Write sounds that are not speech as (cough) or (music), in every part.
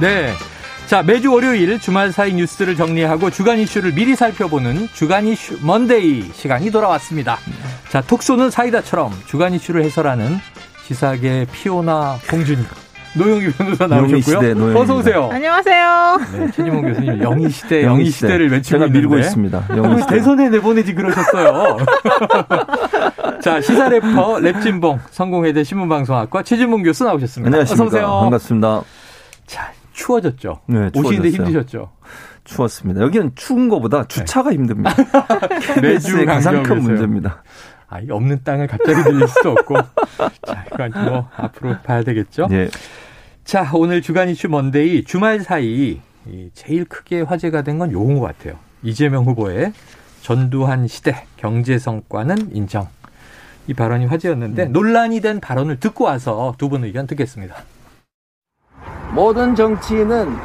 네. 자, 매주 월요일 주말 사이 뉴스를 정리하고 주간 이슈를 미리 살펴보는 주간 이슈 Monday 시간이 돌아왔습니다. 자, 톡쏘는 사이다처럼 주간 이슈를 해설하는 시사계 피오나 공주님 노영희 변호사 나오셨고요. 어서 오세요. 안녕하세요. 네, 최진봉 교수님 영희 시대, 영희 시대를 외치고 제가 있는데 밀고 있습니다. 영희 시대. 대선에 내보내지 그러셨어요. (laughs) 자, 시사 래퍼 랩진봉 성공회대 신문방송학과 최진봉 교수 나오셨습니다. 안녕하십니까. 어서 오세요. 반갑습니다. 자, 추워졌죠. 네, 오시는데 힘드셨죠. 추웠습니다. 여기는 추운 것보다 주차가 네. 힘듭니다. (laughs) 매주 가장 큰 문제입니다. 아, 이 없는 땅을 갑자기 들릴 수도 없고. 자, 이건 뭐 앞으로 봐야 되겠죠. 네. 자, 오늘 주간 이슈 먼데이 주말 사이 제일 크게 화제가 된 건 요건 것 같아요. 이재명 후보의 전두환 시대 경제 성과는 인정. 이 발언이 화제였는데 음. 논란이 된 발언을 듣고 와서 두 분 의견 듣겠습니다. 모든 정치인은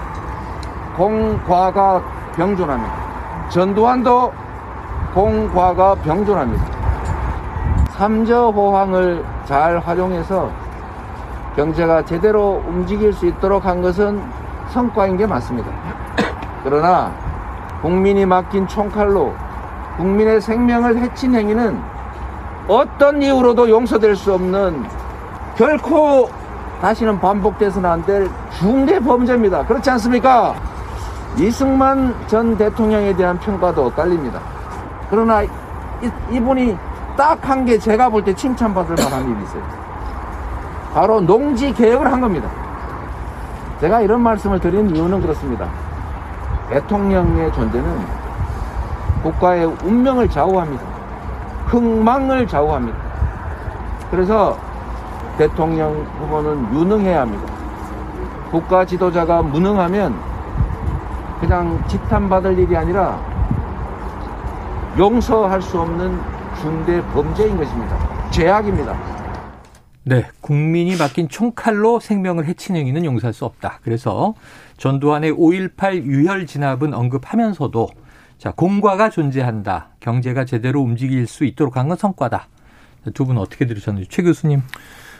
공과가 병존합니다. 전두환도 공과가 병존합니다. 삼저호황을 잘 활용해서 경제가 제대로 움직일 수 있도록 한 것은 성과인 게 맞습니다. (coughs) 그러나 국민이 맡긴 총칼로 국민의 생명을 해친 행위는 어떤 이유로도 용서될 수 없는 결코 다시는 반복돼서는 안 될 중대 범죄입니다. 그렇지 않습니까? 이승만 전 대통령에 대한 평가도 딸립니다. 그러나 이, 이분이 딱 한 게 제가 볼 때 칭찬받을 만한 일이 있어요. 바로 농지 개혁을 한 겁니다. 제가 이런 말씀을 드린 이유는 그렇습니다. 대통령의 존재는 국가의 운명을 좌우합니다. 흥망을 좌우합니다. 그래서 대통령 후보는 유능해야 합니다. 국가 지도자가 무능하면 그냥 지탄받을 일이 아니라 용서할 수 없는 중대 범죄인 것입니다. 죄악입니다. 네, 국민이 맡긴 총칼로 생명을 해친 행위는 용서할 수 없다. 그래서 전두환의 5.18 유혈 진압은 언급하면서도 자, 공과가 존재한다. 경제가 제대로 움직일 수 있도록 한 건 성과다. 두 분 어떻게 들으셨는지 최 교수님.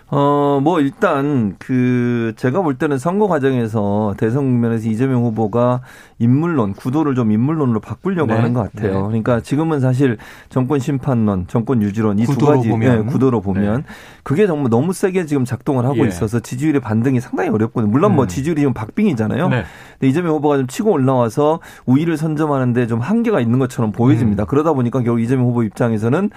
어, 뭐, 일단, 그, 제가 볼 때는 선거 과정에서 대선 국면에서 이재명 후보가 인물론, 구도를 좀 인물론으로 바꾸려고 네. 하는 것 같아요. 네. 그러니까 지금은 사실 정권 심판론, 정권 유지론, 이 두 가지 보면. 네, 구도로 보면 네. 그게 정말 너무 세게 지금 작동을 하고 예. 있어서 지지율의 반등이 상당히 어렵거든요. 물론 뭐 음. 뭐 지지율이 지금 박빙이잖아요. 네. 근데 이재명 후보가 좀 치고 올라와서 우위를 선점하는데 좀 한계가 있는 것처럼 보여집니다. 음. 그러다 보니까 결국 이재명 후보 입장에서는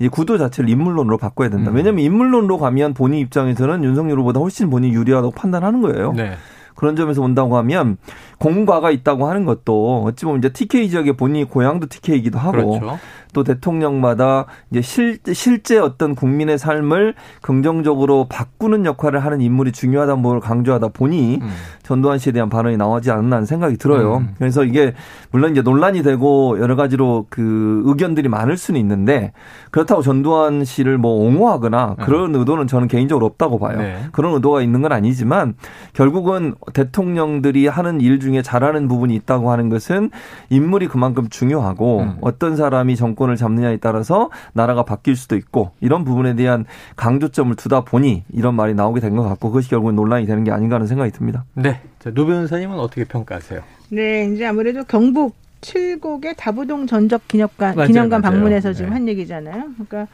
이 구도 자체를 인물론으로 바꿔야 된다. 음. 왜냐하면 인물론으로 가면 본인 입장에서는 윤석열 후보다 훨씬 본인이 유리하다고 판단하는 거예요. 네. 그런 점에서 온다고 하면 공과가 있다고 하는 것도 어찌 보면 이제 TK 지역의 본인이 고향도 TK이기도 하고 그렇죠. 또 대통령마다 이제 실, 실제 어떤 국민의 삶을 긍정적으로 바꾸는 역할을 하는 인물이 중요하다는 걸 강조하다 보니 음. 전두환 씨에 대한 발언이 나오지 않나 하는 생각이 들어요. 음. 그래서 이게 물론 이제 논란이 되고 여러 가지로 그 의견들이 많을 수는 있는데 그렇다고 전두환 씨를 뭐 옹호하거나 음. 그런 음. 의도는 저는 개인적으로 없다고 봐요. 네. 그런 의도가 있는 건 아니지만 결국은 대통령들이 하는 일 중에 잘하는 부분이 있다고 하는 것은 인물이 그만큼 중요하고 음. 어떤 사람이 정권 정권을 잡느냐에 따라서 나라가 바뀔 수도 있고 이런 부분에 대한 강조점을 두다 보니 이런 말이 나오게 된 것 같고 그것이 결국은 논란이 되는 게 아닌가 하는 생각이 듭니다. 네. 자, 노 변호사님은 어떻게 평가하세요? 네, 이제 아무래도 경북 칠곡의 다부동 전적 기념관 맞아요, 기념관 맞아요. 방문해서 지금 네. 한 얘기잖아요. 그러니까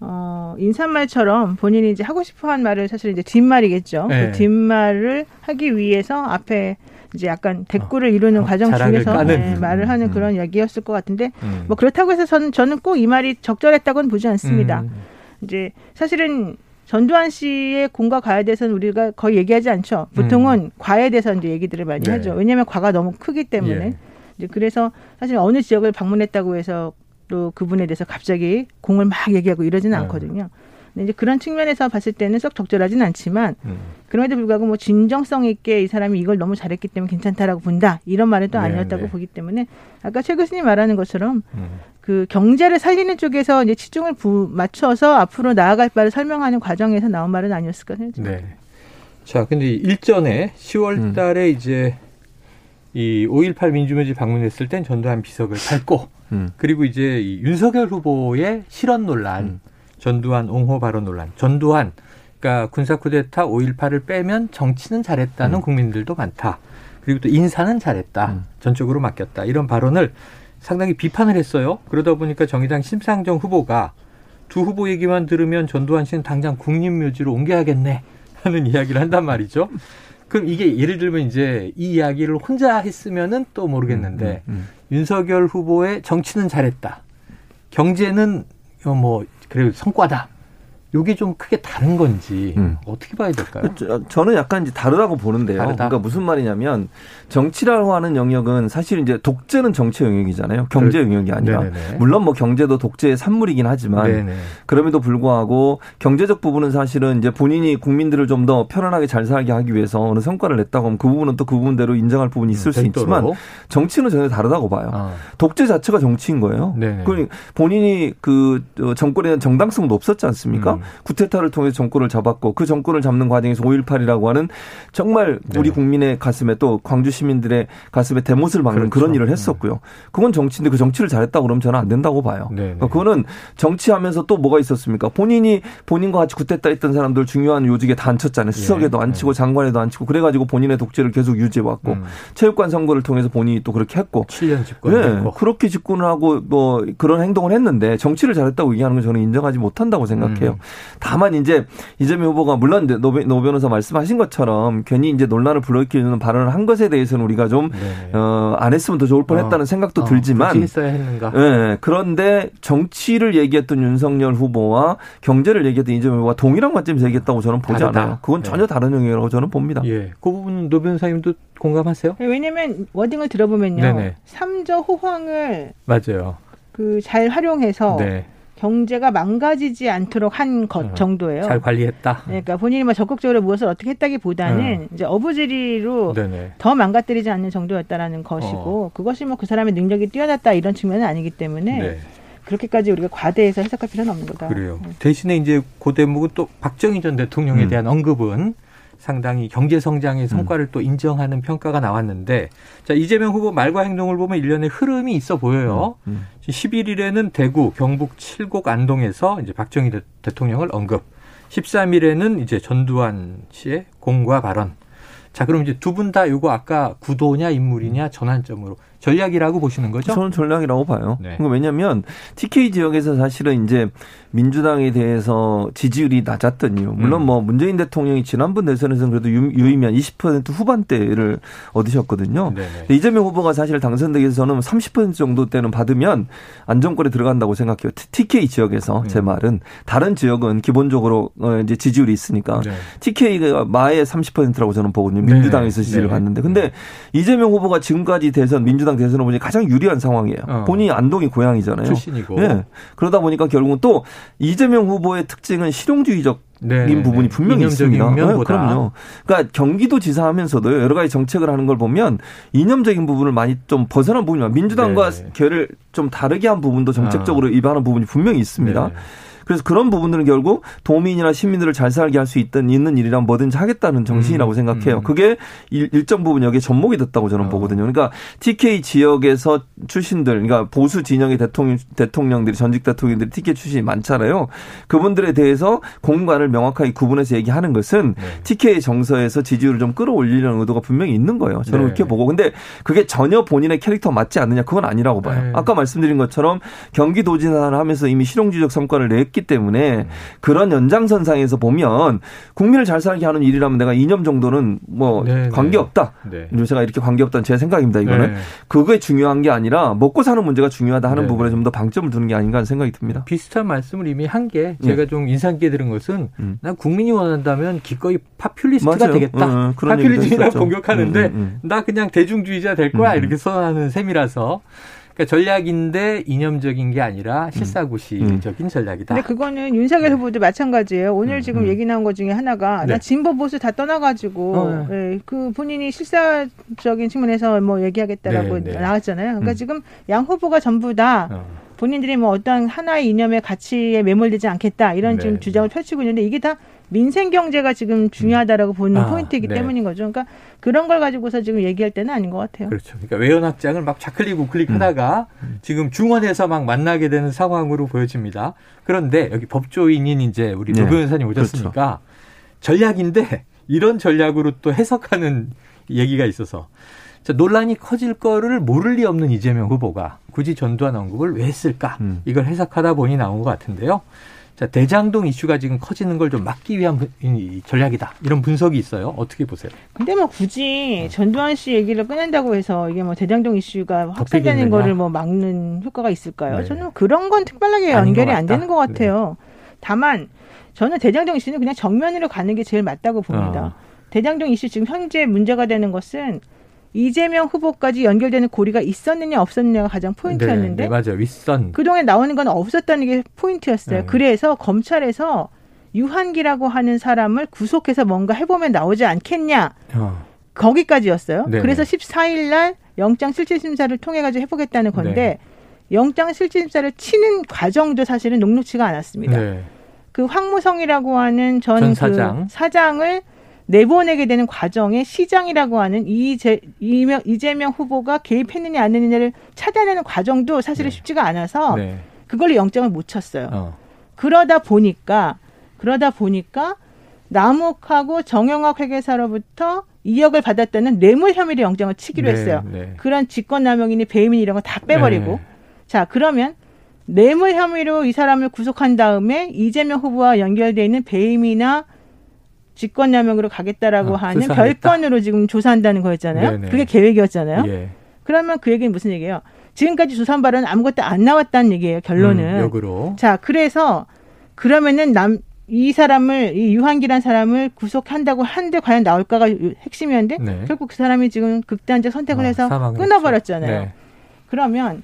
어, 인사말처럼 본인이 이제 하고 싶어 한 말을 사실 이제 뒷말이겠죠. 그 네. 그 뒷말을 하기 위해서 앞에 이제 약간 대꾸를 이루는 어, 과정 중에서 네, 말을 하는 음. 그런 얘기였을 것 같은데 음. 뭐 그렇다고 해서 저는 저는 꼭 이 말이 적절했다고는 보지 않습니다. 음. 이제 사실은 전두환 씨의 공과 과에 대해서는 우리가 거의 얘기하지 않죠. 보통은 음. 과에 대해서 이제 얘기들을 많이 네. 하죠. 왜냐하면 과가 너무 크기 때문에. 예. 이제 그래서 사실 어느 지역을 방문했다고 해서 또 그분에 대해서 갑자기 공을 막 얘기하고 이러지는 네. 않거든요. 이제 그런 측면에서 봤을 때는 썩 적절하진 않지만 음. 그럼에도 불구하고 뭐 진정성 있게 이 사람이 이걸 너무 잘했기 때문에 괜찮다라고 본다 이런 말은 또 네, 아니었다고 네. 보기 때문에 아까 최 교수님 말하는 것처럼 음. 그 경제를 살리는 쪽에서 이제 치중을 부, 맞춰서 앞으로 나아갈 바를 설명하는 과정에서 나온 말은 아니었을까 생각합니다. 네. 자, 근데 일전에 10월 음. 달에 음. 이제 이 5.18 민주묘지 방문했을 땐 전두환 비석을 밟고 음. 그리고 이제 이 윤석열 후보의 실언 논란, 음. 전두환 옹호 발언 논란, 전두환 그러니까 군사 쿠데타 5.18을 빼면 정치는 잘했다는 음. 국민들도 많다. 그리고 또 인사는 잘했다. 음. 전적으로 맡겼다. 이런 발언을 상당히 비판을 했어요. 그러다 보니까 정의당 심상정 후보가 두 후보 얘기만 들으면 전두환 씨는 당장 국립묘지로 옮겨야겠네 하는 이야기를 한단 말이죠. 그럼 이게 예를 들면 이제 이 이야기를 혼자 했으면은 또 모르겠는데 음, 음, 음. 윤석열 후보의 정치는 잘했다. 경제는 어, 뭐 그래도 성과다. 요게 좀 크게 다른 건지 음. 어떻게 봐야 될까요? 저, 는 약간 이제 다르다고 보는데요. 다르다? 그러니까 무슨 말이냐면 정치라고 하는 영역은 사실 이제 독재는 정치 영역이잖아요. 경제 영역이 아니라 네네네. 물론 뭐 경제도 독재의 산물이긴 하지만 네네. 그럼에도 불구하고 경제적 부분은 사실은 이제 본인이 국민들을 좀 더 편안하게 잘 살게 하기 위해서 어느 성과를 냈다고 하면 그 부분은 또 그 부분대로 인정할 부분이 있을 음, 수 있지만 정치는 전혀 다르다고 봐요. 아. 독재 자체가 정치인 거예요. 그 본인이 그 어, 정권에 대한 정당성도 없었지 않습니까? 음. 구테타를 통해서 정권을 잡았고 그 정권을 잡는 과정에서 5.18이라고 하는 정말 우리 네. 국민의 가슴에 또 광주 시민들의 가슴에 대못을 박는 그렇죠. 그런 일을 했었고요. 그건 정치인데 그 정치를 잘했다고 그러면 저는 안 된다고 봐요. 네, 네. 그러니까 그거는 정치하면서 또 뭐가 있었습니까? 본인이 본인과 같이 쿠데타 했던 사람들 중요한 요직에 다 앉혔잖아요. 수석에도 예. 앉히고 장관에도 앉히고 그래가지고 본인의 독재를 계속 유지해왔고 음. 체육관 선거를 통해서 본인이 또 그렇게 했고 7년 집권 네. 그렇게 집권을 하고 뭐 그런 행동을 했는데 정치를 잘했다고 얘기하는 건 저는 인정하지 못한다고 생각해요. 음. 다만 이제 이재명 후보가 물론 노, 노 변호사 말씀하신 것처럼 괜히 이제 논란을 불러일으키는 발언을 한 것에 대해서는 우리가 좀 어, 안 했으면 더 좋을 뻔했다는 어. 생각도 어. 들지만 했어야 했는가? 예. 그런데 정치를 얘기했던 윤석열 후보와 경제를 얘기했던 이재명 후보가 동일한 관점에서 얘기했다고 저는 보지 다르다. 않아요. 그건 네. 전혀 다른 영역이라고 저는 봅니다. 예. 그 부분 노 변호사님도 공감하세요? 네, 왜냐하면 wording을 들어보면요. 네네. 삼저 호황을 맞아요. 그 잘 활용해서 네. 경제가 망가지지 않도록 한것 어, 정도예요. 잘 관리했다. 그러니까 본인이 뭐 적극적으로 무엇을 어떻게 했다기보다는 어. 이제 어부지리로 네네. 더 망가뜨리지 않는 정도였다라는 것이고 어. 그것이 뭐 그 사람의 능력이 뛰어났다 이런 측면은 아니기 때문에 네. 그렇게까지 우리가 과대해서 해석할 필요는 없는 거다. 그래요. 네. 대신에 이제 고 대목은 또 박정희 전 대통령에 음. 대한 언급은 상당히 경제 성장의 음. 성과를 음. 또 인정하는 평가가 나왔는데 자 이재명 후보 말과 행동을 보면 일련의 흐름이 있어 보여요. 음. 음. 11일에는 대구, 경북 칠곡 안동에서 이제 박정희 대, 통령을 언급. 13일에는 이제 전두환 씨의 공과 발언. 자, 그럼 이제 두 분다 이거 아까 구도냐 인물이냐 전환점으로 전략이라고 보시는 거죠? 저는 전략이라고 봐요. 네. 왜냐하면 TK 지역에서 사실은 이제 민주당에 대해서 지지율이 낮았던 이유. 물론 음. 뭐 문재인 대통령이 지난번 대선에서는 그래도 유 의미한 20% 후반대를 얻으셨거든요. 이재명 후보가 사실 당선되기 위해서는 30% 정도 때는 받으면 안정권에 들어간다고 생각해요. TK 지역에서 음. 제 말은 다른 지역은 기본적으로 어, 이제 지지율이 있으니까 네. TK가 마의 30%라고 저는 보거든요. 민주당에서 지지를 네. 받는데 근데 이재명 후보가 지금까지 대선 민주당 대선 후보니 가장 유리한 상황이에요. 어. 본인이 안동이 고향이잖아요. 출신이고. 네. 그러다 보니까 결국은 또 이재명 후보의 특징은 실용주의적 인 네, 부분이 네. 분명히 있습니다. 네, 그럼요. 그러니까 경기도 지사 하면서도 여러 가지 정책을 하는 걸 보면 이념적인 부분을 많이 좀 벗어난 부분이 많아요. 민주당과 네. 결을 좀 다르게 한 부분도 정책적으로 아. 위반한 부분이 분명히 있습니다. 네. 그래서 그런 부분들은 결국 도민이나 시민들을 잘 살게 할 수 있던 있는 일이란 뭐든지 하겠다는 정신이라고 음. 생각해요. 음. 그게 일, 정 부분 여기에 접목이 됐다고 저는 어. 보거든요. 그러니까 TK 지역에서 출신들, 그러니까 보수 진영의 대통령 대통령들이 전직 대통령들이 TK 출신이 많잖아요. 그분들에 대해서 공간을 명확하게 구분해서 얘기하는 것은 네. TK 정서에서 지지율을 좀 끌어올리려는 의도가 분명히 있는 거예요. 저는 네. 그렇게 보고 근데 그게 전혀 본인의 캐릭터 맞지 않느냐 그건 아니라고 봐요. 네. 아까 말씀드린 것처럼 경기도지사를 하면서 이미 실용주의적 성과를 냈기 했기 때문에 그런 연장선상에서 보면 국민을 잘 살게 하는 일이라면 내가 이념 정도는 뭐 네, 네. 관계 없다. 네. 제가 이렇게 관계 없다는 제 생각입니다. 이거는 네. 그게 중요한 게 아니라 먹고 사는 문제가 중요하다 하는 네. 부분에 좀 더 방점을 두는 게 아닌가 하는 생각이 듭니다. 비슷한 말씀을 이미 한 게 제가 좀 인상 깊게 들은 것은 음. 난 국민이 원한다면 기꺼이 파퓰리스트가 맞아요. 되겠다. 어, 파퓰리즘이라고 공격하는데 음, 음, 음, 나 그냥 대중주의자 될 거야 음, 음. 이렇게 선언하는 셈이라서 그러니까 전략인데 이념적인 게 아니라 실사구시적인 음. 전략이다. 근데 그거는 윤석열 후보도 마찬가지예요. 오늘 음. 지금 음. 얘기 나온 것 중에 하나가 네. 나 진보 보수 다 떠나가지고 어, 네. 네. 그 본인이 실사적인 측면에서 뭐 얘기하겠다라고 네, 네. 나왔잖아요. 그러니까 음. 지금 양 후보가 전부 다 어. 본인들이 뭐 어떤 하나의 이념의 가치에 매몰되지 않겠다 이런 네, 지금 주장을 펼치고 있는데 이게 다 민생 경제가 지금 중요하다라고 보는 아, 포인트이기 네. 때문인 거죠. 그러니까 그런 걸 가지고서 지금 얘기할 때는 아닌 것 같아요. 그렇죠. 그러니까 외연 확장을 막 좌클릭 우클릭 하다가 음. 지금 중원에서 막 만나게 되는 상황으로 보여집니다. 그런데 여기 법조인인 이제 우리 네. 노 변호사님 오셨으니까 그렇죠. 전략인데 이런 전략으로 또 해석하는 얘기가 있어서 자, 논란이 커질 거를 모를 리 없는 이재명 후보가 굳이 전두환 언급을 왜 했을까? 음. 이걸 해석하다 보니 나온 것 같은데요. 자, 대장동 이슈가 지금 커지는 걸 좀 막기 위한 전략이다. 이런 분석이 있어요. 어떻게 보세요? 근데 뭐 굳이 전두환 씨 얘기를 꺼낸다고 해서 이게 뭐 대장동 이슈가 확산되는 거를 뭐 막는 효과가 있을까요? 네. 저는 그런 건 특별하게 연결이 안 되는 것 같아요. 네. 다만 저는 대장동 이슈는 그냥 정면으로 가는 게 제일 맞다고 봅니다. 어. 대장동 이슈 지금 현재 문제가 되는 것은 이재명 후보까지 연결되는 고리가 있었느냐 없었느냐가 가장 포인트였는데. 네, 네 맞아요. 윗선. 그동안 나오는 건 없었다는 게 포인트였어요. 네. 그래서 검찰에서 유한기라고 하는 사람을 구속해서 뭔가 해보면 나오지 않겠냐. 어. 거기까지였어요. 네 그래서 14일 날 영장 실질 심사를 통해 가지고 해보겠다는 건데 네. 영장 실질 심사를 치는 과정도 사실은 녹록치가 않았습니다. 네. 그 황무성이라고 하는 전, 전 사장. 그 사장을 내보내게 되는 과정에 시장이라고 하는 이재, 이명, 이재명 후보가 개입했느냐 안 했느냐를 찾아내는 과정도 사실은 네. 쉽지가 않아서 네. 그걸로 영장을 못 쳤어요. 어. 그러다 보니까 그러다 보니까 남욱하고 정영학 회계사로부터 2억을 받았다는 뇌물 혐의로 영장을 치기로 네, 했어요. 네. 그런 직권남용이니 배임이니 이런 거 다 빼버리고 네. 자 그러면 뇌물 혐의로 이 사람을 구속한 다음에 이재명 후보와 연결돼 있는 배임이나 직권남용으로 가겠다라고 어, 하는 수사하겠다. 별건으로 지금 조사한다는 거였잖아요. 네네. 그게 계획이었잖아요. 예. 그러면 그 얘기는 무슨 얘기예요? 지금까지 조사한 바로는 아무것도 안 나왔다는 얘기예요. 결론은. 음, 역으로. 자, 그래서 그러면은 남 이 사람을 이 유한기란 사람을 구속한다고 한데 과연 나올까가 핵심이었는데 네. 결국 그 사람이 지금 극단적 선택을 아, 해서 끊어버렸잖아요. 네. 그러면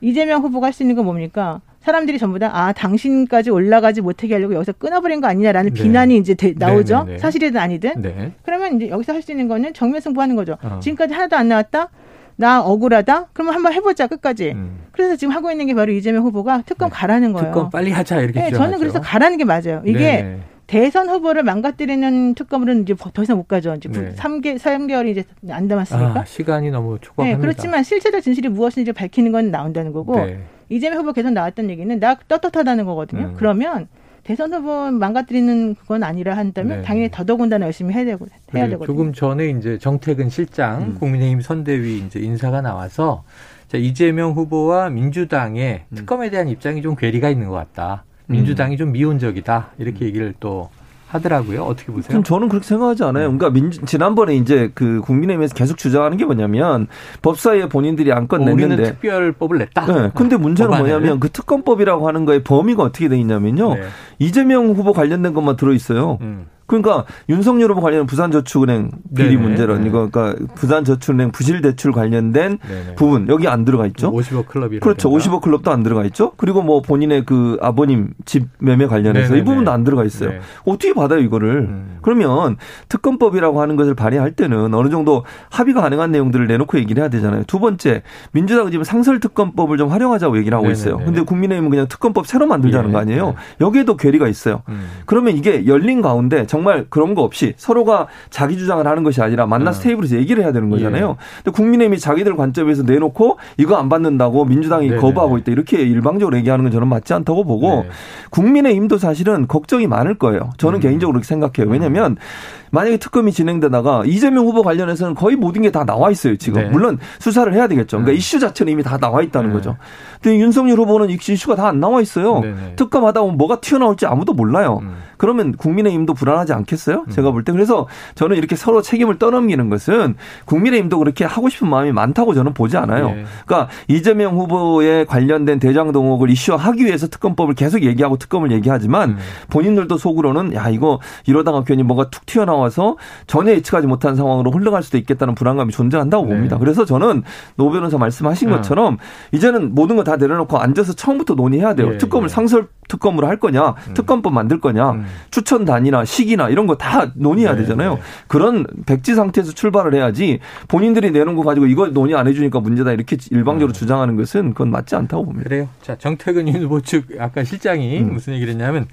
이재명 후보가 할 수 있는 건 뭡니까? 사람들이 전부 다 아 당신까지 올라가지 못하게 하려고 여기서 끊어버린 거 아니냐라는 네. 비난이 이제 되, 나오죠. 네네네. 네, 네. 사실이든 아니든. 네. 그러면 이제 여기서 할 수 있는 거는 정면 승부하는 거죠. 어. 지금까지 하나도 안 나왔다. 나 억울하다? 그러면 한번 해보자 끝까지. 음. 그래서 지금 하고 있는 게 바로 이재명 후보가 특검 네. 가라는 거예요. 특검 빨리 하자 이렇게. 네, 저는 그래서 가라는 게 맞아요. 이게 네네. 대선 후보를 망가뜨리는 특검으로는 이제 더 이상 못 가죠. 이제 네. 3개, 3개월이 이제 안 남았으니까. 아, 시간이 너무 초과합니다. 네, 그렇지만 실체적 진실이 무엇인지 밝히는 건 나온다는 거고 네. 이재명 후보 계속 나왔던 얘기는 나 떳떳하다는 거거든요. 음. 그러면 대선 후보 망가뜨리는 그건 아니라 한다면 네. 당연히 더더군다나 열심히 해야 되고 해야 네, 되거든요. 조금 전에 이제 정태근 실장 음. 국민의힘 선대위 이제 인사가 나와서 자, 이재명 후보와 민주당의 음. 특검에 대한 입장이 좀 괴리가 있는 것 같다. 민주당이 음. 좀 미온적이다 이렇게 음. 얘기를 또 하더라고요. 어떻게 보세요? 저는 그렇게 생각하지 않아요. 네. 그러니까 민주, 지난번에 이제 그 국민의힘에서 계속 주장하는 게 뭐냐면 법사위에 본인들이 안건 어, 냈는데 우리는 특별법을 냈다. 네. 근데 문제는 법안을. 뭐냐면 그 특검법이라고 하는 거의 범위가 어떻게 돼 있냐면요. 네. 이재명 후보 관련된 것만 들어 있어요. 음. 그러니까 윤석열 후보 관련 부산저축은행 비리 네네. 문제론 이거 그러니까 부산저축은행 부실 대출 관련된 네네. 부분 여기 안 들어가 있죠. 50억 클럽이 그렇죠. 50억 클럽도 안 들어가 있죠. 그리고 뭐 본인의 그 아버님 집 매매 관련해서 네네 이 부분도 안 들어가 있어요. 네. 어떻게 받아요 이거를? 음. 그러면 특검법이라고 하는 것을 발의할 때는 어느 정도 합의가 가능한 내용들을 내놓고 얘기를 해야 되잖아요. 두 번째 민주당은 지금 상설 특검법을 좀 활용하자고 얘기를 하고 있어요. 근데 국민의힘은 그냥 특검법 새로 만들자는 예. 거 아니에요. 네. 여기에도 괴리가 있어요. 음. 그러면 이게 열린 가운데 정말 그런 거 없이 서로가 자기 주장을 하는 것이 아니라 만나서 네. 테이블에서 얘기를 해야 되는 거잖아요. 예. 근데 국민의힘이 자기들 관점에서 내놓고 이거 안 받는다고 민주당이 네네. 거부하고 있다 이렇게 일방적으로 얘기하는 건 저는 맞지 않다고 보고 네. 국민의힘도 사실은 걱정이 많을 거예요. 저는 음. 개인적으로 그렇게 생각해요. 왜냐하면 음. 만약에 특검이 진행되다가 이재명 후보 관련해서는 거의 모든 게 다 나와 있어요 지금 네. 물론 수사를 해야 되겠죠. 그러니까 네. 이슈 자체는 이미 다 나와 있다는 네. 거죠. 근데 윤석열 후보는 이슈가 다 안 나와 있어요. 특검하다 보면 뭐가 튀어나올지 아무도 몰라요. 음. 그러면 국민의힘도 불안하지 않겠어요? 음. 제가 볼 때. 그래서 저는 이렇게 서로 책임을 떠넘기는 것은 국민의힘도 그렇게 하고 싶은 마음이 많다고 저는 보지 않아요. 네. 그러니까 이재명 후보에 관련된 대장동옥을 이슈화하기 위해서 특검법을 계속 얘기하고 특검을 얘기하지만 음. 본인들도 속으로는 야 이거 이러다가 괜히 뭐가 툭 튀어나와서 전혀 예측하지 못한 상황으로 흘러갈 수도 있겠다는 불안감이 존재한다고 네. 봅니다. 그래서 저는 노 변호사 말씀하신 아. 것처럼 이제는 모든 거 다 내려놓고 앉아서 처음부터 논의해야 돼요. 네. 특검을 네. 상설 특검으로 할 거냐, 음. 특검법 만들 거냐, 음. 추천 단위나 시기 나 이런 거 다 논의해야 네, 되잖아요. 네. 그런 백지 상태에서 출발을 해야지 본인들이 내놓은 거 가지고 이거 논의 안 해주니까 문제다 이렇게 일방적으로 네. 주장하는 것은 그건 맞지 않다고 봅니다. 그래요. 자 정태근 윤 후보 측 아까 실장이 음. 무슨 얘기를 했냐면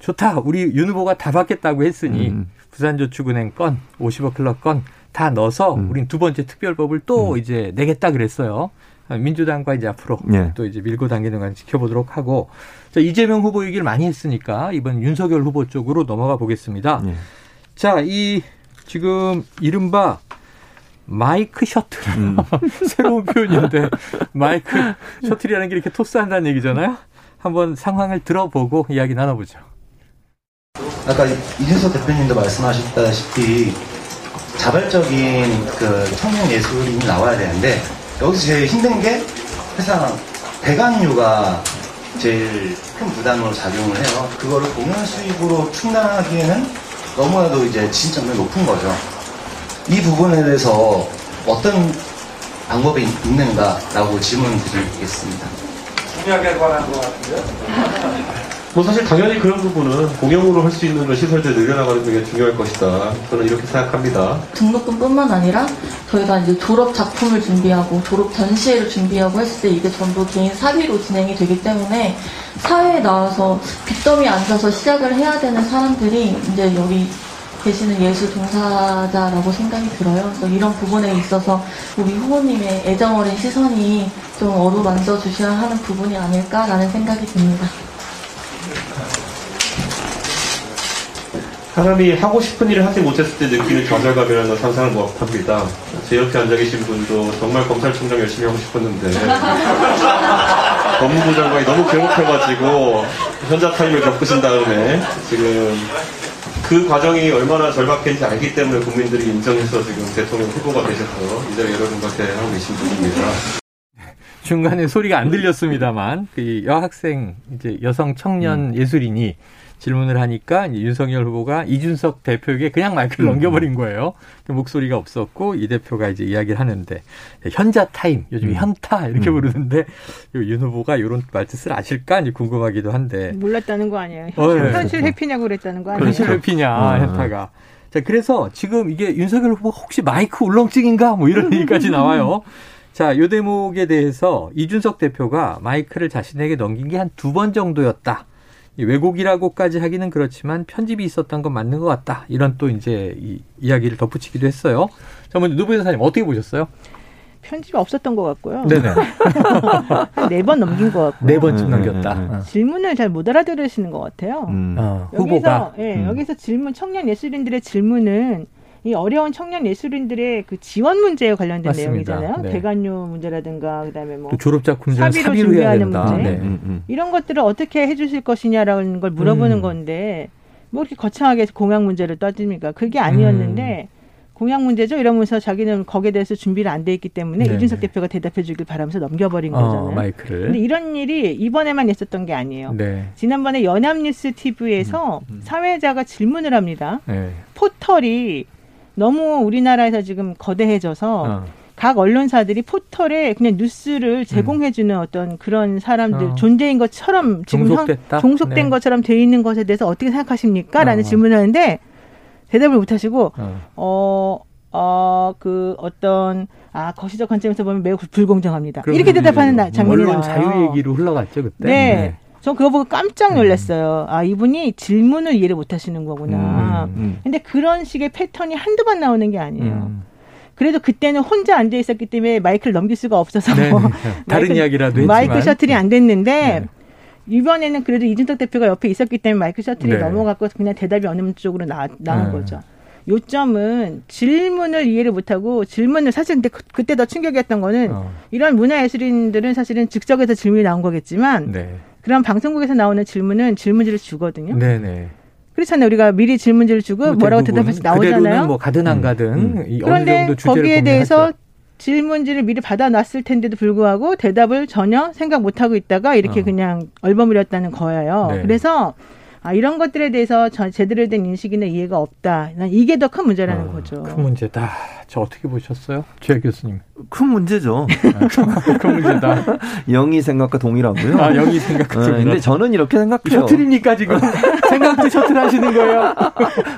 좋다. 우리 윤 후보가 다 받겠다고 했으니 음. 부산저축은행 건, 50억 클럽 건 다 넣어서 음. 우린 두 번째 특별법을 또 음. 이제 내겠다 그랬어요. 민주당과 이제 앞으로 예. 또 이제 밀고 당기는 건 지켜보도록 하고 자, 이재명 후보 얘기를 많이 했으니까 이번 윤석열 후보 쪽으로 넘어가 보겠습니다. 예. 자, 이 지금 이른바 마이크 셔틀 음. (laughs) 새로운 표현인데 마이크 셔틀이라는 게 이렇게 토스한다는 얘기잖아요. 한번 상황을 들어보고 이야기 나눠보죠. 아까 이준석 대표님도 말씀하셨다시피 자발적인 그 청년 예술인이 나와야 되는데 여기서 제일 힘든 게 회사 배관료가 제일 큰 부담으로 작용을 해요. 그거를 공연 수익으로 충당하기에는 너무나도 이제 진점이 높은 거죠. 이 부분에 대해서 어떤 방법이 있는가라고 질문 드리겠습니다. 중요하게 관한 것 같은데요? (laughs) 뭐 사실 당연히 그런 부분은 공용으로 할 수 있는 시설들 늘려나가는 게 중요할 것이다. 저는 이렇게 생각합니다. 등록금뿐만 아니라 저희가 이제 졸업 작품을 준비하고 졸업 전시회를 준비하고 했을 때 이게 전부 개인 사비로 진행이 되기 때문에 사회에 나와서 빚더미 앉아서 시작을 해야 되는 사람들이 이제 여기 계시는 예술 종사자라고 생각이 들어요. 그래서 이런 부분에 있어서 우리 후보님의 애정 어린 시선이 좀 어루만져 주셔야 하는 부분이 아닐까라는 생각이 듭니다. 사람이 하고 싶은 일을 하지 못했을 때 느끼는 좌절감이라는 상상을 모합합니다. 제 옆에 앉아 계신 분도 정말 검찰총장 열심히 하고 싶었는데 (laughs) 법무부 장관이 너무 괴롭혀가지고 현자 타임을 겪으신 다음에 지금 그 과정이 얼마나 절박했는지 알기 때문에 국민들이 인정해서 지금 대통령 후보가 되셔서 이제 여러분과 대하고 계신 분입니다. 중간에 소리가 안 들렸습니다만 그 여학생 이제 여성 청년 음. 예술인이 질문을 하니까 윤석열 후보가 이준석 대표에게 그냥 마이크를 음. 넘겨버린 거예요. 그 목소리가 없었고 이 대표가 이제 이야기를 하는데 현자 타임 요즘 음. 현타 이렇게 음. 부르는데 윤 후보가 이런 말뜻을 아실까 이제 궁금하기도 한데 몰랐다는 거 아니에요? 어, 네. 현실 회피냐고 그랬다는 거 아니에요? 현실 회피냐 아. 현타가. 자 그래서 지금 이게 윤석열 후보 혹시 마이크 울렁증인가 뭐 이런 (laughs) 얘기까지 나와요. 자, 요 대목에 대해서 이준석 대표가 마이크를 자신에게 넘긴 게 한 두 번 정도였다. 왜곡이라고까지 하기는 그렇지만 편집이 있었던 건 맞는 것 같다. 이런 또 이제 이 이야기를 덧붙이기도 했어요. 자, 먼저 누부 여사님 어떻게 보셨어요? 편집이 없었던 것 같고요. 네네. 네 번 넘긴 것 같고요. 네 번쯤 넘겼다. 음, 음, 음. 질문을 잘 못 알아들으시는 것 같아요. 음. 어, 여기서, 후보가. 예, 음. 여기서 질문, 청년 예술인들의 질문은 이 어려운 청년 예술인들의 그 지원 문제에 관련된 맞습니다. 내용이잖아요. 네. 대관료 문제라든가 그다음에 뭐 졸업 작품 사비로, 사비로 준비하는 문제 네. 음, 음. 이런 것들을 어떻게 해주실 것이냐라는 걸 물어보는 음. 건데 뭐 이렇게 거창하게 공약 문제를 떠집니까? 그게 아니었는데. 음. 공약 문제죠 이러면서 자기는 거기에 대해서 준비를 안 돼 있기 때문에 네 이준석 대표가 대답해 주길 바라면서 넘겨버린 어, 거잖아요. 마이크를. 근데 이런 일이 이번에만 있었던 게 아니에요. 네. 지난번에 연합뉴스 TV에서 음, 음. 사회자가 질문을 합니다. 네. 포털이 너무 우리나라에서 지금 거대해져서 어. 각 언론사들이 포털에 그냥 뉴스를 제공해주는 음. 어떤 그런 사람들 어. 존재인 것처럼 지금 종속됐다? 종속된 네. 것처럼 돼 있는 것에 대해서 어떻게 생각하십니까? 라는 어. 질문을 하는데 대답을 못 하시고 어. 어, 어, 그 어떤 아 거시적 관점에서 보면 매우 불공정합니다. 이렇게 대답하는 장면이 나와요. 자유 얘기로 흘러갔죠 그때. 네. 네. 전 그거 보고 깜짝 놀랐어요. 아, 이분이 질문을 이해를 못 하시는 거구나. 음, 음. 근데 그런 식의 패턴이 한두 번 나오는 게 아니에요. 음. 그래도 그때는 혼자 앉아 있었기 때문에 마이크를 넘길 수가 없어서 네, 네. 다른 마이크, 이야기라도 했지만 마이크 셔틀이 안 됐는데 네. 이번에는 그래도 이준석 대표가 옆에 있었기 때문에 마이크 셔틀이 네. 넘어갔고 그냥 대답이 어느 쪽으로 나, 나온 네. 거죠. 요점은 질문을 이해를 못하고 질문을 사실 근데 그, 그때 더 충격이었던 거는 어. 이런 문화예술인들은 사실은 즉석에서 질문이 나온 거겠지만 네. 그런 방송국에서 나오는 질문은 질문지를 주거든요. 네네. 그렇잖아요. 우리가 미리 질문지를 주고 뭐 뭐라고 대답해서 나오잖아요. 뭐 가든 안 가든 음. 그런데 거기에 대해서 질문지를 미리 받아놨을 텐데도 불구하고 대답을 전혀 생각 못 하고 있다가 이렇게 어. 그냥 얼버무렸다는 거예요. 네. 그래서 아, 이런 것들에 대해서 저, 제대로 된 인식이나 이해가 없다. 이게 더 큰 문제라는 어, 거죠. 큰 문제다. 저 어떻게 보셨어요? 최 교수님. 큰 문제죠. (laughs) 큰 문제다. (laughs) 영희 생각과 동일하고요. 아, 영희 생각과 동일. 어, 근데 저는 이렇게 생각해요. 셔틀입니까, 지금? (laughs) 생각도 셔틀 하시는 거예요?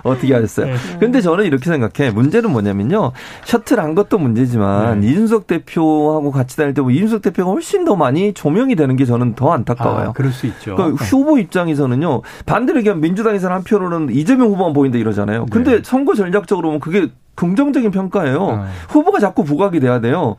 어떻게 하셨어요? 네. 근데 저는 이렇게 생각해. 문제는 뭐냐면요. 셔틀 한 것도 문제지만 네. 이준석 대표하고 같이 다닐 때 뭐 이준석 대표가 훨씬 더 많이 조명이 되는 게 저는 더 안타까워요. 아, 그럴 수 있죠. 그러니까 후보 입장에서는요. 반대로 얘기하면 민주당에서는 한 표로는 이재명 후보만 보인다 이러잖아요. 근데 네. 선거 전략적으로 보면 그게 긍정적인 평가예요. 네. 후보가 자꾸 부각이 돼야 돼요.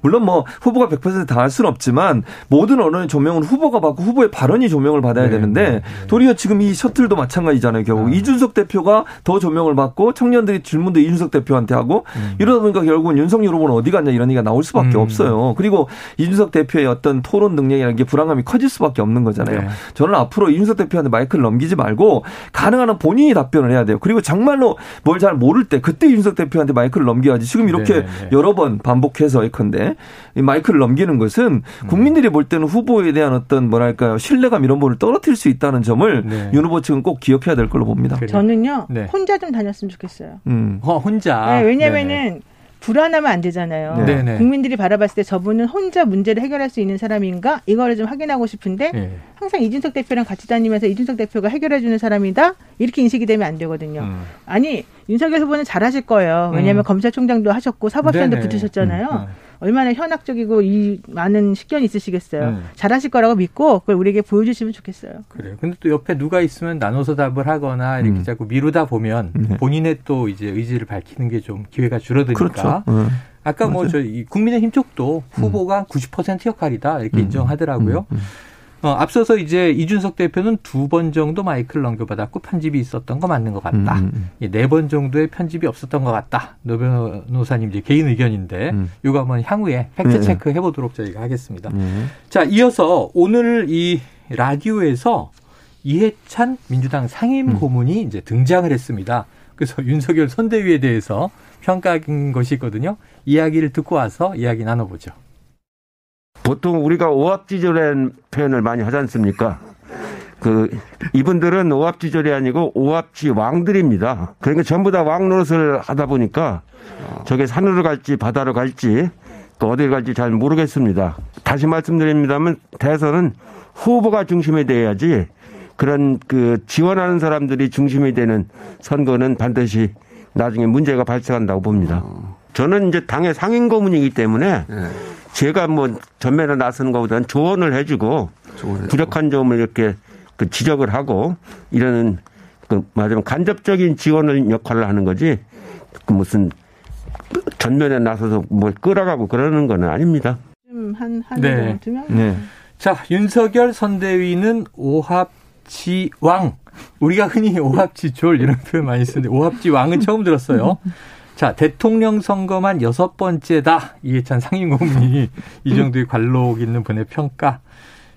물론 뭐 후보가 100%다 할 수는 없지만 모든 언론의 조명은 후보가 받고 후보의 발언이 조명을 받아야 네, 되는데 네, 네. 도리어 지금 이 셔틀도 마찬가지잖아요. 결국 아. 이준석 대표가 더 조명을 받고 청년들이 질문도 이준석 대표한테 하고 음. 이러다 보니까 결국은 윤석열 후보는 어디 갔냐 이런 얘기가 나올 수밖에 음. 없어요. 그리고 이준석 대표의 어떤 토론 능력이라는 게 불안감이 커질 수밖에 없는 거잖아요. 네. 저는 앞으로 이준석 대표한테 마이크를 넘기지 말고 가능한 한 본인이 답변을 해야 돼요. 그리고 정말로 뭘 잘 모를 때 그때 이준석 대표한테 마이크를 넘겨야지 지금 이렇게 네, 네, 여러 번 반복해서 예컨대 이 마이크를 넘기는 것은 국민들이 볼 때는 후보에 대한 어떤 뭐랄까요 신뢰감 이런 거를 떨어뜨릴 수 있다는 점을 네. 윤 후보 측은 꼭 기억해야 될 걸로 봅니다. 저는요 네. 혼자 좀 다녔으면 좋겠어요. 음. 어, 혼자. 네, 왜냐면은. 네네. 불안하면 안 되잖아요. 네. 네 국민들이 바라봤을 때 저분은 혼자 문제를 해결할 수 있는 사람인가 이거를 좀 확인하고 싶은데 네. 항상 이준석 대표랑 같이 다니면서 이준석 대표가 해결해 주는 사람이다 이렇게 인식이 되면 안 되거든요. 음. 아니 윤석열 후보는 잘하실 거예요. 왜냐하면 음. 검찰총장도 하셨고 사법시장도 붙으셨잖아요. 음. 얼마나 현학적이고 이 많은 식견이 있으시겠어요. 음. 잘하실 거라고 믿고 그걸 우리에게 보여주시면 좋겠어요. 그래요. 근데 또 옆에 누가 있으면 나눠서 답을 하거나 이렇게 음. 자꾸 미루다 보면 네. 본인의 또 이제 의지를 밝히는 게 좀 기회가 줄어드니까. 그렇죠. 음. 아까 뭐 저희 국민의힘 쪽도 후보가 음. 90% 역할이다 이렇게 음. 인정하더라고요. 음. 어, 앞서서 이제 이준석 대표는 두 번 정도 마이크를 넘겨받았고 편집이 있었던 거 맞는 것 같다. 음, 음. 음. 네번 정도의 편집이 없었던 것 같다. 노 변호사님 이제 개인 의견인데 음. 이거 한번 향후에 팩트 네. 체크 해보도록 저희가 하겠습니다. 네. 자, 이어서 오늘 이 라디오에서 이해찬 민주당 상임 음. 고문이 이제 등장을 했습니다. 그래서 윤석열 선대위에 대해서 평가한 것이 있거든요. 이야기를 듣고 와서 이야기 나눠보죠. 보통 우리가 오합지졸의 표현을 많이 하지 않습니까? 그 이분들은 오합지졸이 아니고 오합지 왕들입니다. 그러니까 전부 다 왕 노릇을 하다 보니까 저게 산으로 갈지 바다로 갈지 또 어디를 갈지 잘 모르겠습니다. 다시 말씀드립니다만 대선은 후보가 중심이 돼야지 그런 그 지원하는 사람들이 중심이 되는 선거는 반드시 나중에 문제가 발생한다고 봅니다. 저는 이제 당의 상임 고문이기 때문에 네. 제가 뭐 전면에 나서는 것보다는 조언을 해주고 조언해주고. 부족한 점을 이렇게 그 지적을 하고 이러는 그 말하자면 간접적인 지원을 역할을 하는 거지 그 무슨 전면에 나서서 뭘 끌어가고 그러는 건 아닙니다. 한, 한, 네. 네. 자, 윤석열 선대위는 오합지왕. 우리가 흔히 오합지졸 이런 표현 많이 쓰는데 오합지왕은 처음 들었어요. 자, 대통령 선거만 여섯 번째다. 이해찬 상임고문이 이 정도의 관록 있는 분의 평가.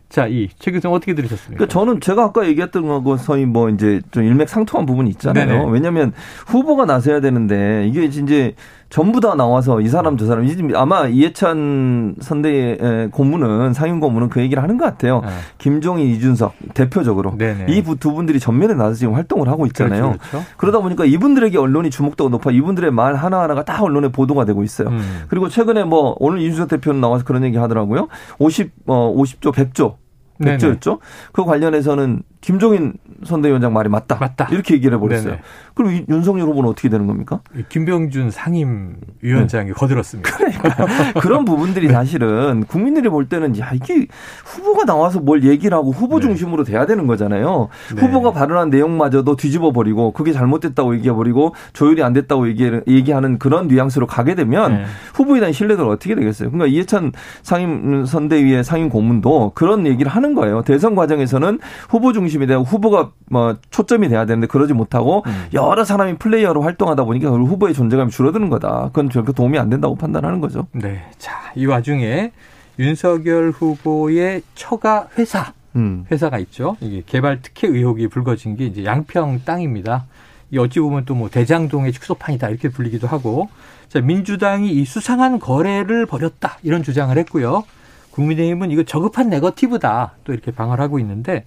자, 이최 교수님 어떻게 들으셨습니까? 그러니까 저는 제가 아까 얘기했던 거거의 뭐 이제 좀 일맥상통한 부분이 있잖아요. 네네. 왜냐하면 후보가 나서야 되는데 이게 이제 전부 다 나와서 이 사람 저 사람 아마 이해찬 선대 고문은 상임 고문은 그 얘기를 하는 것 같아요. 네. 김종인, 이준석 대표적으로 이 두 분들이 전면에 나서 지금 활동을 하고 있잖아요. 그렇죠, 그렇죠. 그러다 보니까 이분들에게 언론이 주목도가 높아 이분들의 말 하나 하나가 다 언론에 보도가 되고 있어요. 음. 그리고 최근에 뭐 오늘 이준석 대표는 나와서 그런 얘기 하더라고요. 50어 50조 100조 백조였죠. 그 관련해서는 김종인 선대위원장 말이 맞다. 맞다. 이렇게 얘기를 해버렸어요. 네네. 그럼 윤석열 후보는 어떻게 되는 겁니까? 김병준 상임위원장이 네. 거들었습니다. 그러니까 (laughs) 그런 부분들이 네. 사실은 국민들이 볼 때는 야 이게 후보가 나와서 뭘 얘기를 하고 후보 네. 중심으로 돼야 되는 거잖아요. 네. 후보가 발언한 내용마저도 뒤집어 버리고 그게 잘못됐다고 얘기해 버리고 조율이 안 됐다고 얘기, 하는 그런 뉘앙스로 가게 되면 네. 후보에 대한 신뢰도가 어떻게 되겠어요? 그러니까 이해찬 상임 선대위의 상임 고문도 그런 얘기를 하는 거예요. 대선 과정에서는 후보 중심 중심이 되고 후보가 뭐 초점이 돼야 되는데 그러지 못하고 음. 여러 사람이 플레이어로 활동하다 보니까 후보의 존재감이 줄어드는 거다. 그건 절대 도움이 안 된다고 판단하는 거죠. 네. 자, 이 와중에 윤석열 후보의 처가 회사 음. 회사가 있죠. 이게 개발 특혜 의혹이 불거진 게 이제 양평 땅입니다. 이 어찌 보면 또 뭐 대장동의 축소판이다 이렇게 불리기도 하고 자, 민주당이 이 수상한 거래를 벌였다 이런 주장을 했고요. 국민의힘은 이거 저급한 네거티브다 또 이렇게 방어를 하고 있는데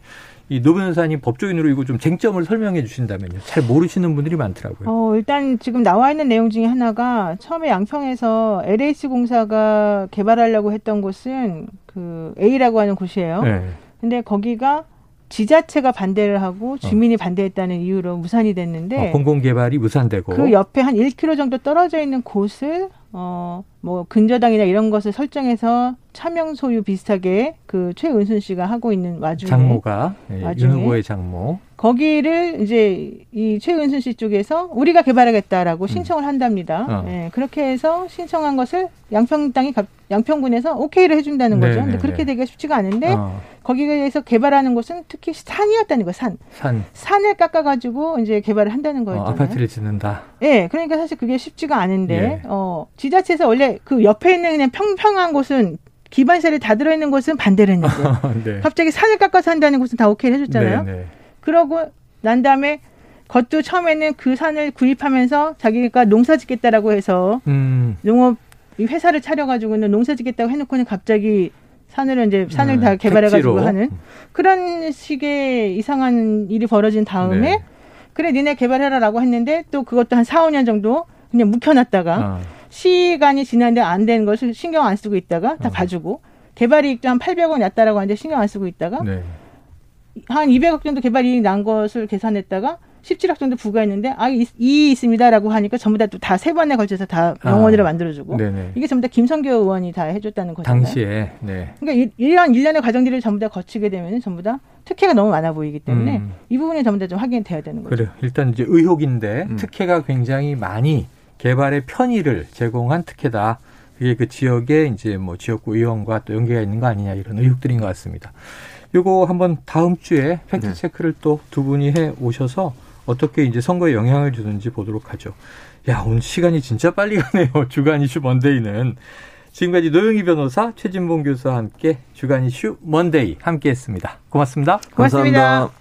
이 노 변호사님 법조인으로 이거 좀 쟁점을 설명해 주신다면요. 잘 모르시는 분들이 많더라고요. 어, 일단 지금 나와 있는 내용 중에 하나가 처음에 양평에서 LH 공사가 개발하려고 했던 곳은 그 A라고 하는 곳이에요. 네. 근데 거기가 지자체가 반대를 하고 주민이 어. 반대했다는 이유로 무산이 됐는데 어, 공공개발이 무산되고 그 옆에 한 1km 정도 떨어져 있는 곳을 어, 뭐, 근저당이나 이런 것을 설정해서 차명 소유 비슷하게 그 최은순 씨가 하고 있는 와중에. 장모가. 예, 와중에 윤 후보의 장모. 거기를 이제 이 최은순 씨 쪽에서 우리가 개발하겠다라고 음. 신청을 한답니다. 어. 예, 그렇게 해서 신청한 것을 양평 땅이 양평군에서 오케이를 해준다는 거죠. 네네네. 근데 그렇게 되기가 쉽지가 않은데 어. 거기에서 개발하는 곳은 특히 산이었다는 거예요. 산. 산. 산을 깎아가지고 이제 개발을 한다는 거예요. 어, 아파트를 짓는다. 예, 네, 그러니까 사실 그게 쉽지가 않은데 예. 어 지자체에서 원래 그 옆에 있는 그냥 평평한 곳은 기반시설이 다 들어있는 곳은 반대를 했는데 (laughs) 네. 갑자기 산을 깎아서 한다는 곳은 다 오케이를 해줬잖아요. 네네. 그러고 난 다음에 그것도 처음에는 그 산을 구입하면서 자기가 농사 짓겠다라고 해서 음. 농업 회사를 차려가지고는 농사 짓겠다고 해놓고는 갑자기 산을 이제 산을 네, 다 개발해가지고 택지로. 하는 그런 식의 이상한 일이 벌어진 다음에 네. 그래 니네 개발해라라고 했는데 또 그것도 한 4, 5년 정도 그냥 묵혀놨다가 아. 시간이 지났는데 안 되는 것을 신경 안 쓰고 있다가 다 아. 봐주고 개발 이익도 한 800원 났다라고 하는데 신경 안 쓰고 있다가 네. 한 200억 정도 개발 이익 난 것을 계산했다가 17억 정도 부과했는데 아, 이, 이 있습니다라고 하니까 전부 다 또 다 세 번에 걸쳐서 다 명원으로 아, 만들어주고 네네. 이게 전부 다 김성교 의원이 다 해줬다는 거잖아요. 당시에. 네. 그러니까 이런 일련의 과정들을 전부 다 거치게 되면 전부 다 특혜가 너무 많아 보이기 때문에 음. 이 부분이 전부 다 좀 확인이 돼야 되는 거죠. 그래요. 일단 이제 의혹인데 음. 특혜가 굉장히 많이 개발의 편의를 제공한 특혜다. 그게 그 지역에 이제 뭐 지역구 의원과 또 연계가 있는 거 아니냐 이런 의혹들인 것 같습니다. 요거 한번 다음 주에 팩트 네. 체크를 네. 또 두 분이 해 오셔서 어떻게 이제 선거에 영향을 주는지 보도록 하죠. 야, 오늘 시간이 진짜 빨리 가네요. (laughs) 주간 이슈 Monday는. 지금까지 노영희 변호사, 최진봉 교수와 함께 주간 이슈 Monday 함께 했습니다. 고맙습니다. 고맙습니다. 감사합니다.